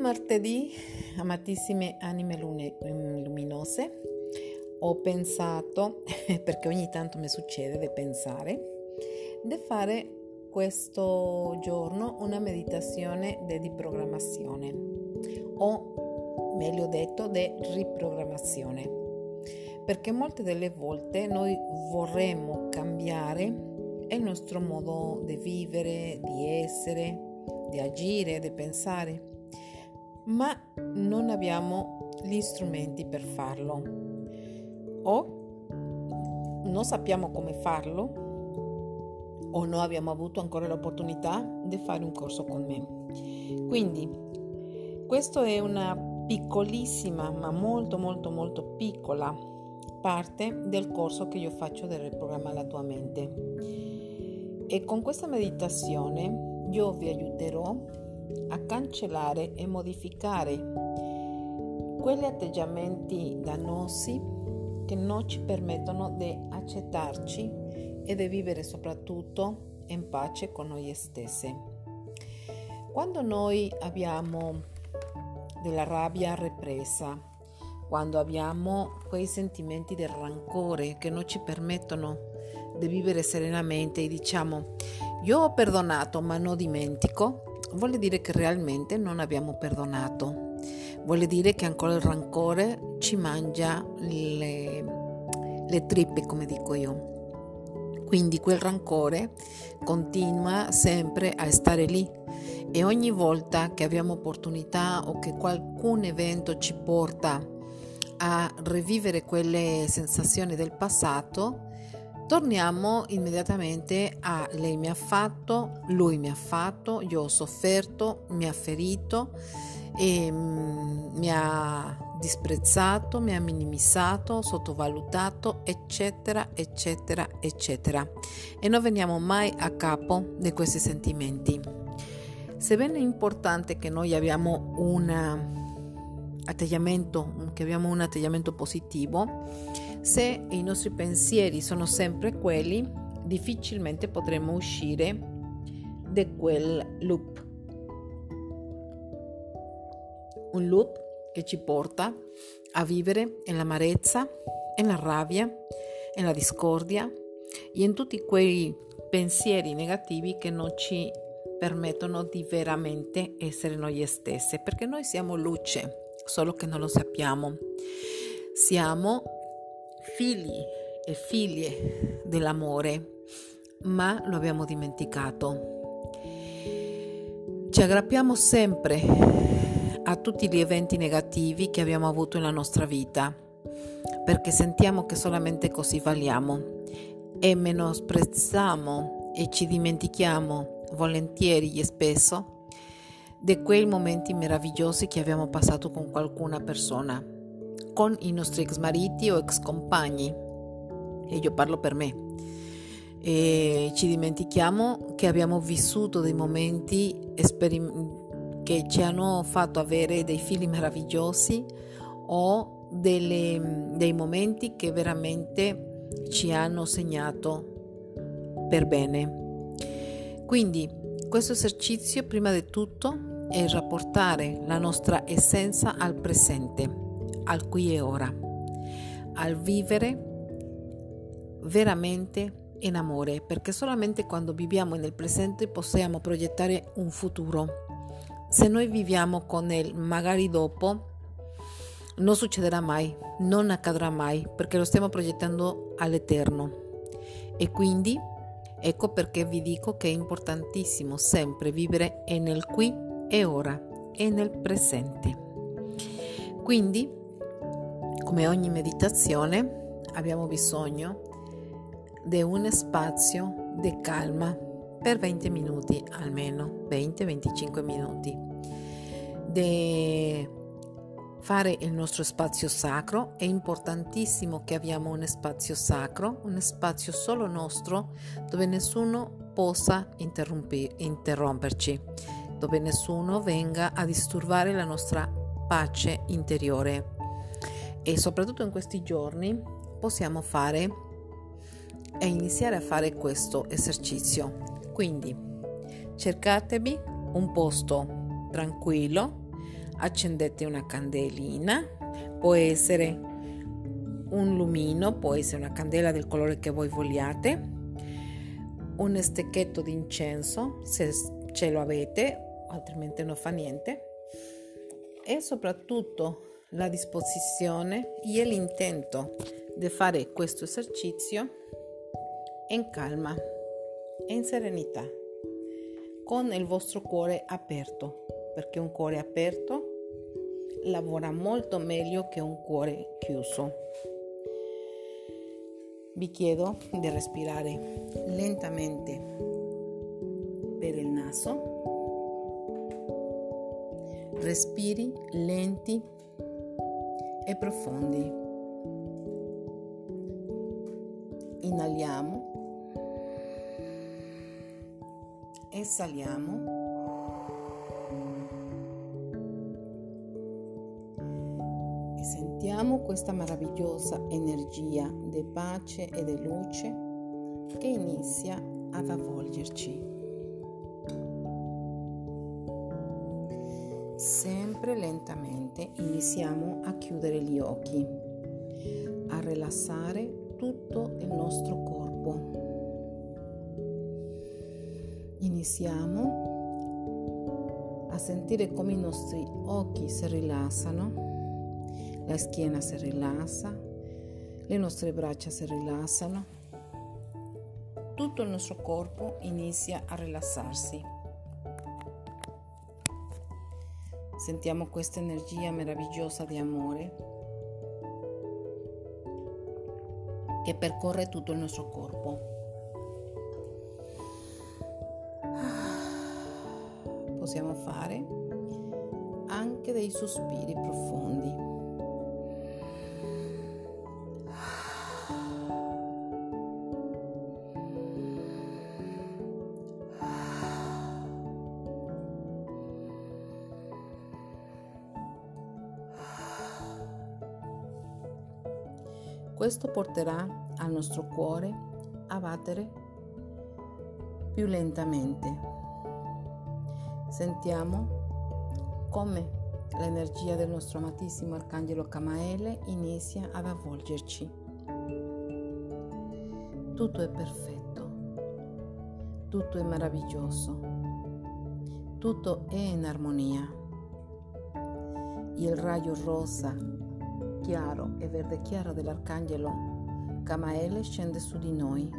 martedì, amatissime anime luminose, ho pensato, perché ogni tanto mi succede di pensare, di fare questo giorno una meditazione di riprogrammazione o meglio detto di riprogrammazione. Perché molte delle volte noi vorremmo cambiare il nostro modo di vivere, di essere, di agire, di pensare, ma non abbiamo gli strumenti per farlo o non sappiamo come farlo o non abbiamo avuto ancora l'opportunità di fare un corso con me. Quindi questa è una piccolissima ma molto molto molto piccola parte del corso che io faccio del riprogramma la tua mente. E con questa meditazione io vi aiuterò a cancellare e modificare quegli atteggiamenti dannosi che non ci permettono di accettarci e di vivere soprattutto in pace con noi stessi. Quando noi abbiamo della rabbia represa, quando abbiamo quei sentimenti del rancore che non ci permettono di vivere serenamente e diciamo io ho perdonato ma non dimentico, vuol dire che realmente non abbiamo perdonato. Vuol dire che ancora il rancore ci mangia le, le trippe, come dico io. Quindi quel rancore continua sempre a stare lì e ogni volta che abbiamo opportunità o che qualcun evento ci porta a rivivere quelle sensazioni del passato, torniamo immediatamente a lei mi ha fatto, lui mi ha fatto, io ho sofferto, mi ha ferito, e, mm, mi ha disprezzato, mi ha minimizzato, sottovalutato, eccetera, eccetera, eccetera. E non veniamo mai a capo di questi sentimenti. Sebbene è importante che noi abbiamo un atteggiamento, che abbiamo un atteggiamento positivo, se i nostri pensieri sono sempre quelli, difficilmente potremo uscire da quel loop. Un loop che ci porta a vivere nell'amarezza, nella rabbia, nella discordia e in tutti quei pensieri negativi che non ci permettono di veramente essere noi stesse, perché noi siamo luce, solo che non lo sappiamo. Siamo figli e figlie dell'amore, ma lo abbiamo dimenticato. Ci aggrappiamo sempre a tutti gli eventi negativi che abbiamo avuto nella nostra vita, perché sentiamo che solamente così valiamo e menosprezziamo e ci dimentichiamo volentieri e spesso di quei momenti meravigliosi che abbiamo passato con qualcuna persona, con i nostri ex mariti o ex compagni, e io parlo per me. E ci dimentichiamo che abbiamo vissuto dei momenti che ci hanno fatto avere dei figli meravigliosi o delle, dei momenti che veramente ci hanno segnato per bene. Quindi questo esercizio prima di tutto è rapportare la nostra essenza al presente, al qui e ora, al vivere veramente in amore, perché solamente quando viviamo nel presente possiamo progettare un futuro se noi viviamo con il magari dopo, non succederà mai, non accadrà mai, perché lo stiamo progettando all'eterno. E quindi ecco perché vi dico che è importantissimo sempre vivere nel qui e ora e nel presente. Quindi, come ogni meditazione, abbiamo bisogno di un spazio di calma per 20 minuti almeno, 20-25 minuti. De fare il nostro spazio sacro è importantissimo che abbiamo un spazio sacro, un spazio solo nostro dove nessuno possa interromperci, dove nessuno venga a disturbare la nostra pace interiore. E soprattutto in questi giorni possiamo fare e iniziare a fare questo esercizio. Quindi cercatevi un posto tranquillo, accendete una candelina, può essere un lumino, può essere una candela del colore che voi vogliate, un stecchetto di incenso se ce lo avete, altrimenti non fa niente, e soprattutto la disposizione e l'intento di fare questo esercizio in calma in serenità, con il vostro cuore aperto, perché un cuore aperto lavora molto meglio che un cuore chiuso. Vi chiedo di respirare lentamente per il naso. Respiri lenti e profondi. Inaliamo. Esaliamo. E sentiamo questa meravigliosa energia di pace e di luce che inizia ad avvolgerci. Lentamente iniziamo a chiudere gli occhi, a rilassare tutto il nostro corpo. Iniziamo a sentire come i nostri occhi si rilassano, la schiena si rilassa, le nostre braccia si rilassano, tutto il nostro corpo inizia a rilassarsi. Sentiamo questa energia meravigliosa di amore che percorre tutto il nostro corpo. Possiamo fare anche dei sospiri profondi. Questo porterà al nostro cuore a battere più lentamente. Sentiamo come l'energia del nostro amatissimo Arcangelo Camaele inizia ad avvolgerci. Tutto è perfetto, tutto è meraviglioso, tutto è in armonia. Il raggio rosa chiaro e verde chiaro dell'arcangelo Camaele scende su di noi.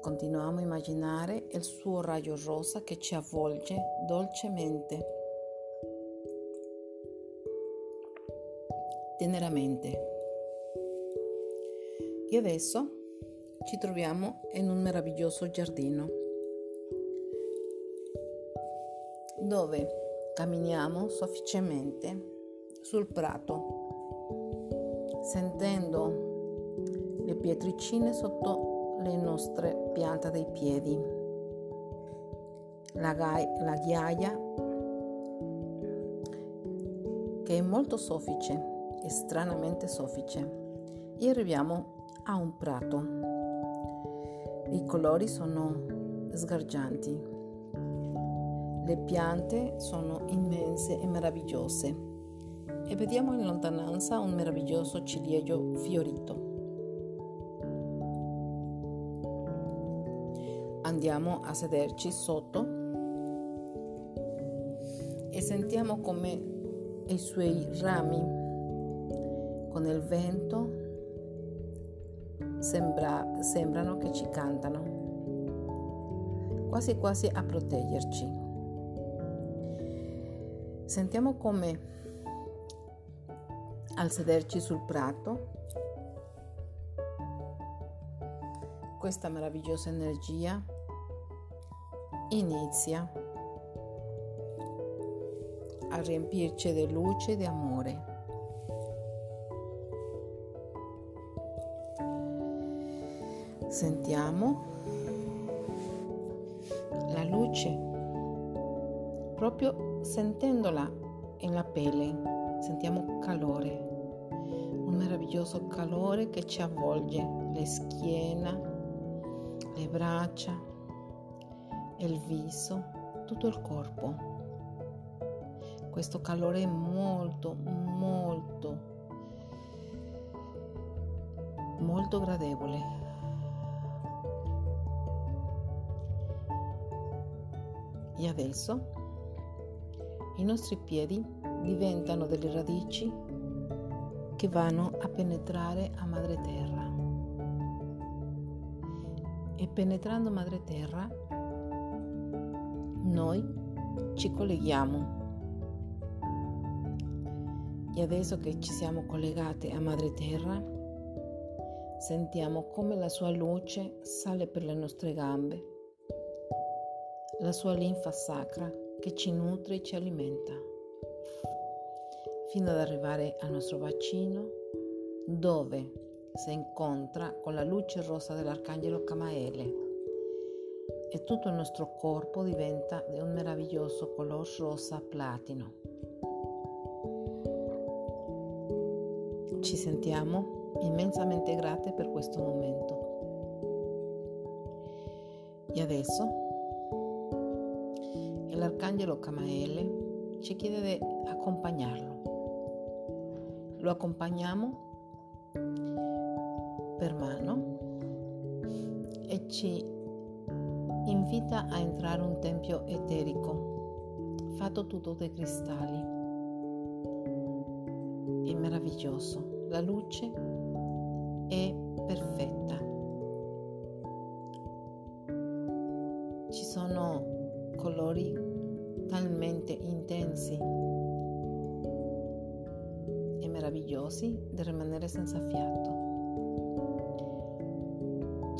Continuiamo a immaginare il suo raggio rosa che ci avvolge dolcemente, teneramente. E adesso ci troviamo in un meraviglioso giardino dove camminiamo sofficemente sul prato, sentendo le pietricine sotto le nostre piante dei piedi, la, gai- la ghiaia che è molto soffice, stranamente soffice, e arriviamo a un prato. I colori sono sgargianti le piante sono immense e meravigliose e vediamo in lontananza un meraviglioso ciliegio fiorito. Andiamo a sederci sotto e sentiamo come i suoi rami con il vento sembra, sembrano che ci cantano, quasi quasi a proteggerci. Sentiamo come al sederci sul prato questa meravigliosa energia inizia a riempirci di luce e di amore. Sentiamo la luce proprio sentendola nella pelle, sentiamo calore, un meraviglioso calore che ci avvolge le schiena, le braccia, il viso, tutto il corpo. Questo calore è molto, molto, molto gradevole. E adesso i nostri piedi diventano delle radici che vanno a penetrare a madre terra. E penetrando madre terra, noi ci colleghiamo. E adesso che ci siamo collegate a madre terra, sentiamo come la sua luce sale per le nostre gambe, la sua linfa sacra che ci nutre e ci alimenta, fino ad arrivare al nostro bacino, dove si incontra con la luce rosa dell'arcangelo Camaele e tutto il nostro corpo diventa di un meraviglioso color rosa platino. Ci sentiamo immensamente grate per questo momento. E adesso l'arcangelo Camaele ci chiede di accompagnarlo. Lo accompagniamo per mano e ci invita a entrare in un tempio eterico fatto tutto dai cristalli. È meraviglioso, la luce è perfetta.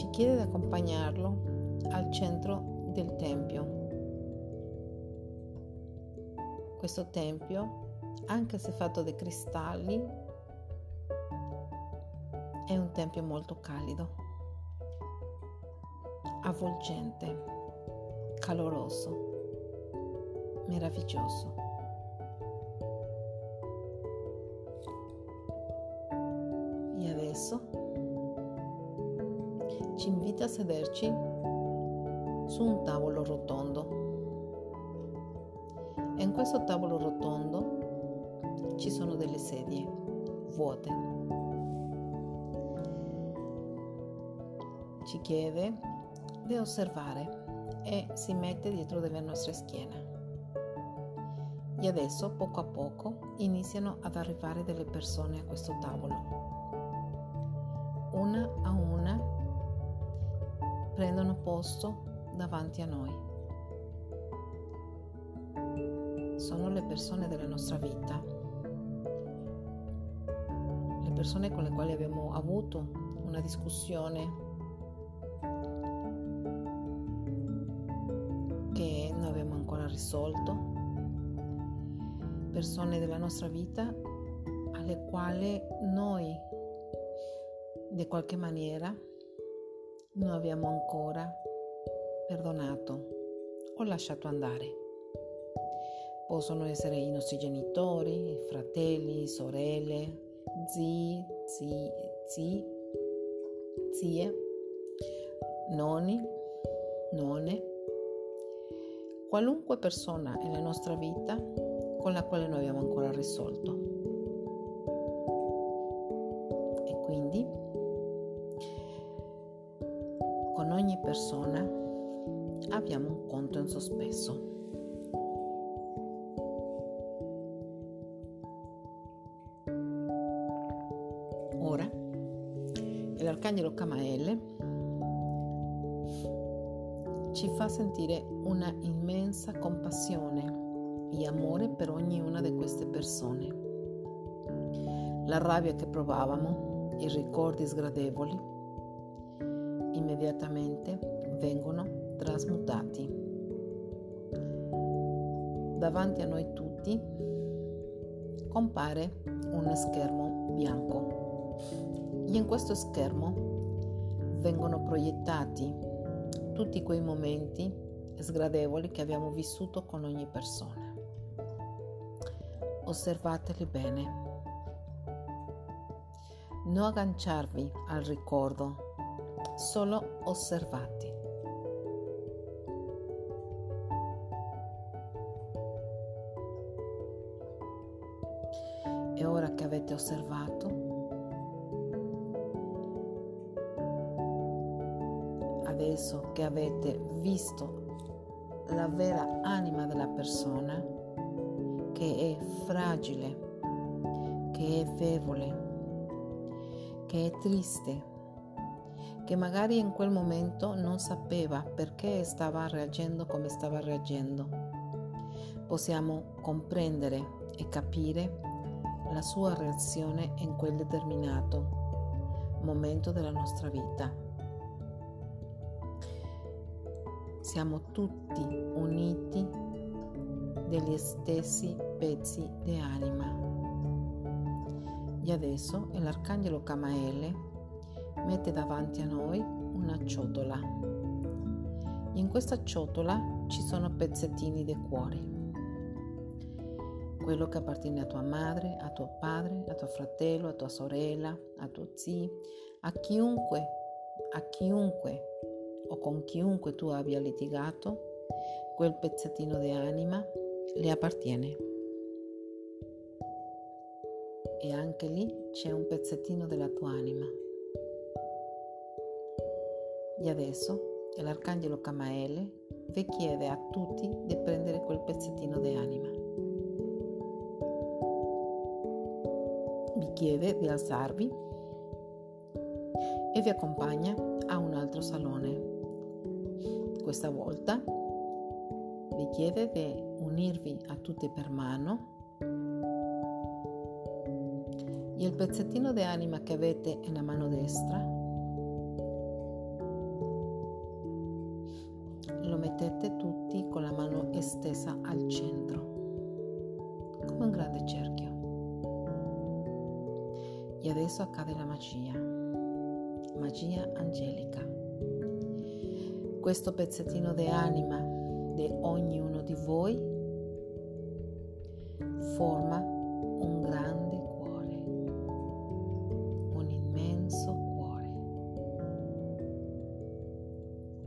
Ci chiede di accompagnarlo al centro del tempio. Questo tempio, anche se fatto di cristalli, è un tempio molto calido, avvolgente, caloroso, meraviglioso. Sederci su un tavolo rotondo. In questo tavolo rotondo ci sono delle sedie vuote. Ci chiede di osservare e si mette dietro delle nostre schiene. E adesso, poco a poco, iniziano ad arrivare delle persone a questo tavolo. Una a una prendono posto davanti a noi. Sono le persone della nostra vita, le persone con le quali abbiamo avuto una discussione che non abbiamo ancora risolto, persone della nostra vita alle quali noi di qualche maniera non abbiamo ancora perdonato o lasciato andare. Possono essere i nostri genitori, fratelli, sorelle, zii, zii, zii zie, nonni, nonne, qualunque persona nella nostra vita con la quale noi abbiamo ancora risolto. Persona abbiamo un conto in sospeso. Ora l'arcangelo Camaele ci fa sentire una immensa compassione e amore per ognuna di queste persone. La rabbia che provavamo, i ricordi sgradevoli, immediatamente vengono trasmutati. Davanti a noi tutti compare uno schermo bianco e in questo schermo vengono proiettati tutti quei momenti sgradevoli che abbiamo vissuto con ogni persona. Osservateli bene. Non agganciarvi al ricordo, solo osservati. E ora che avete osservato, adesso che avete visto la vera anima della persona, che è fragile, che è fevole, che è triste, che magari in quel momento non sapeva perché stava reagendo come stava reagendo. Possiamo comprendere e capire la sua reazione in quel determinato momento della nostra vita. Siamo tutti uniti degli stessi pezzi di anima. E adesso l'arcangelo Camaele mette davanti a noi una ciotola. In questa ciotola ci sono pezzettini di cuore. Quello che appartiene a tua madre, a tuo padre, a tuo fratello, a tua sorella, a tuo zio, a chiunque, a chiunque o con chiunque tu abbia litigato, quel pezzettino di anima le appartiene. E anche lì c'è un pezzettino della tua anima. E adesso l'arcangelo Camaele vi chiede a tutti di prendere quel pezzettino di anima. Vi chiede di alzarvi e vi accompagna a un altro salone. Questa volta vi chiede di unirvi a tutti per mano e il pezzettino di anima che avete nella mano destra Questo pezzettino di anima di ognuno di voi forma un grande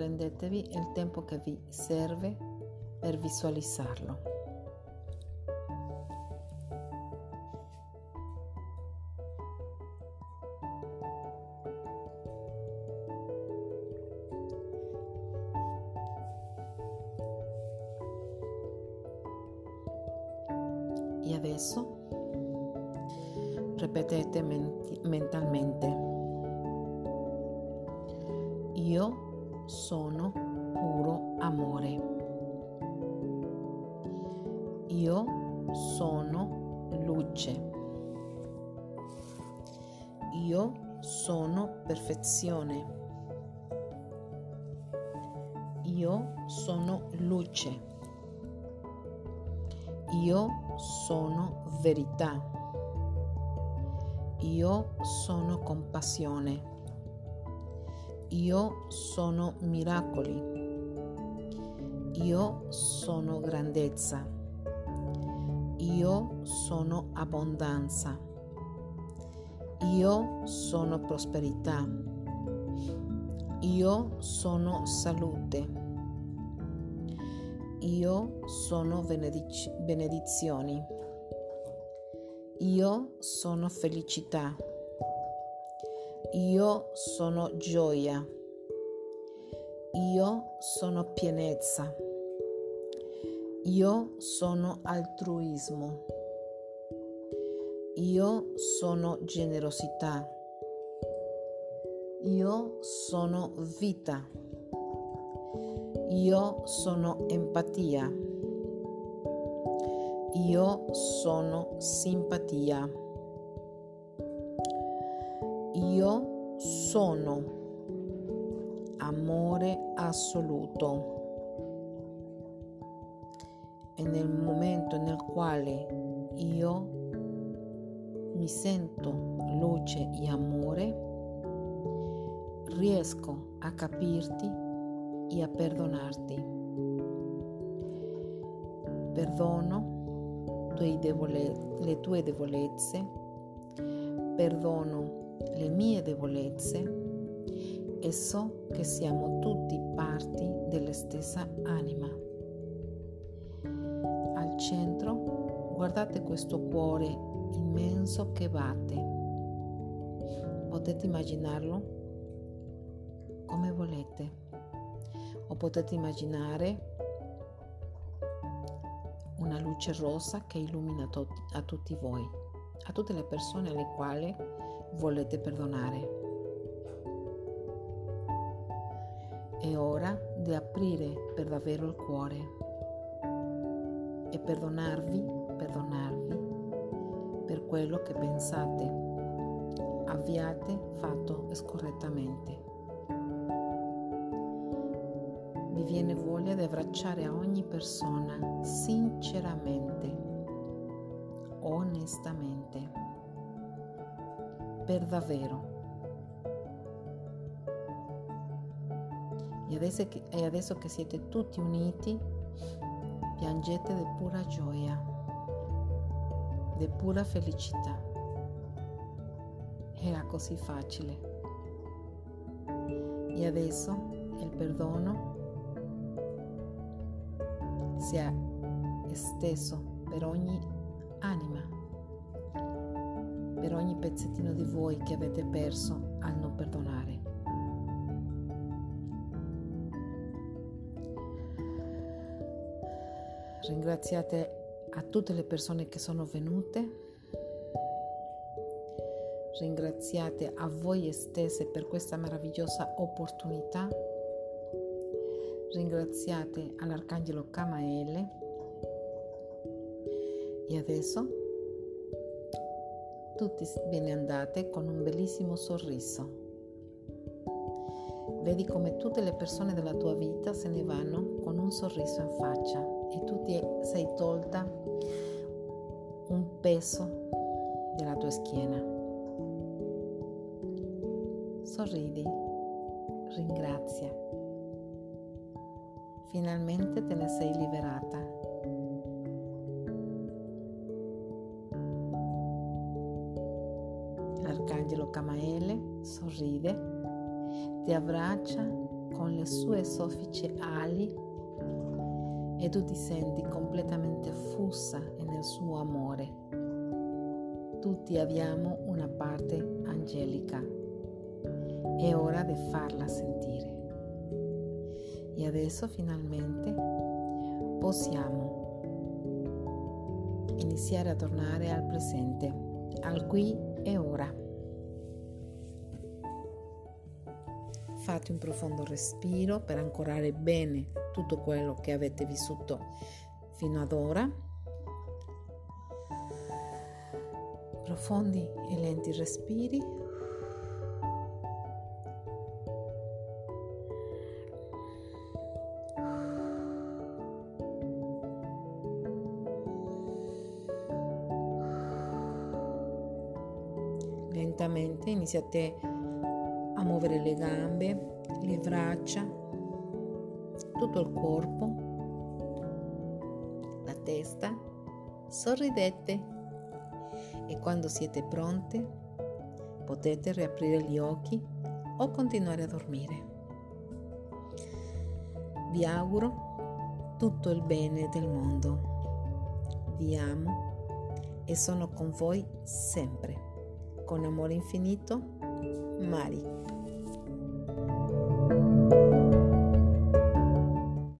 prendetevi il tempo che vi serve per visualizzarlo. Amore. Io sono luce. Io sono perfezione. Io sono luce. Io sono verità. Io sono compassione. Io sono miracoli. Io sono grandezza. Io sono abbondanza. Io sono prosperità. Io sono salute. Io sono benedic- benedizioni. Io sono felicità. Io sono gioia. Io sono pienezza. Io sono altruismo. Io sono generosità. Io sono vita. Io sono empatia. Io sono simpatia. Io sono amore assoluto. E nel momento nel quale io mi sento luce e amore, riesco a capirti e a perdonarti. Perdono le tue debolezze, perdono le mie debolezze e so che siamo tutti parti della stessa anima. Centro guardate questo cuore immenso che batte. Potete immaginarlo come volete o potete immaginare una luce rossa che illumina a tutti voi, a tutte le persone alle quali volete perdonare. È ora di aprire per davvero il cuore e perdonarvi, perdonarvi per quello che pensate, abbiate fatto scorrettamente. Mi viene voglia di abbracciare a ogni persona sinceramente, onestamente, per davvero. E adesso, che, e adesso che siete tutti uniti, piangete di pura gioia, di pura felicità. Era così facile. E adesso il perdono sia esteso per ogni anima, per ogni pezzettino di voi che avete perso al non perdonare. Ringraziate a tutte le persone che sono venute. Ringraziate a voi stesse per questa meravigliosa opportunità. Ringraziate all'Arcangelo Camaele. E adesso tutti ve ne andate con un bellissimo sorriso. Vedi come tutte le persone della tua vita se ne vanno con un sorriso in faccia e tu ti sei tolta un peso della tua schiena. Sorridi, ringrazia. Finalmente te ne sei liberata. L'arcangelo Camaele sorride, ti abbraccia con le sue soffici ali e tu ti senti completamente fussa nel suo amore. Tutti abbiamo una parte angelica. È ora di farla sentire. E adesso finalmente possiamo iniziare a tornare al presente, al qui e ora. Fate un profondo respiro per ancorare bene tutto quello che avete vissuto fino ad ora. Profondi e lenti respiri. Lentamente iniziate a muovere le gambe, le braccia, tutto il corpo, la testa, sorridete e quando siete pronte potete riaprire gli occhi o continuare a dormire. Vi auguro tutto il bene del mondo. Vi amo e sono con voi sempre. Con amore infinito, Mari.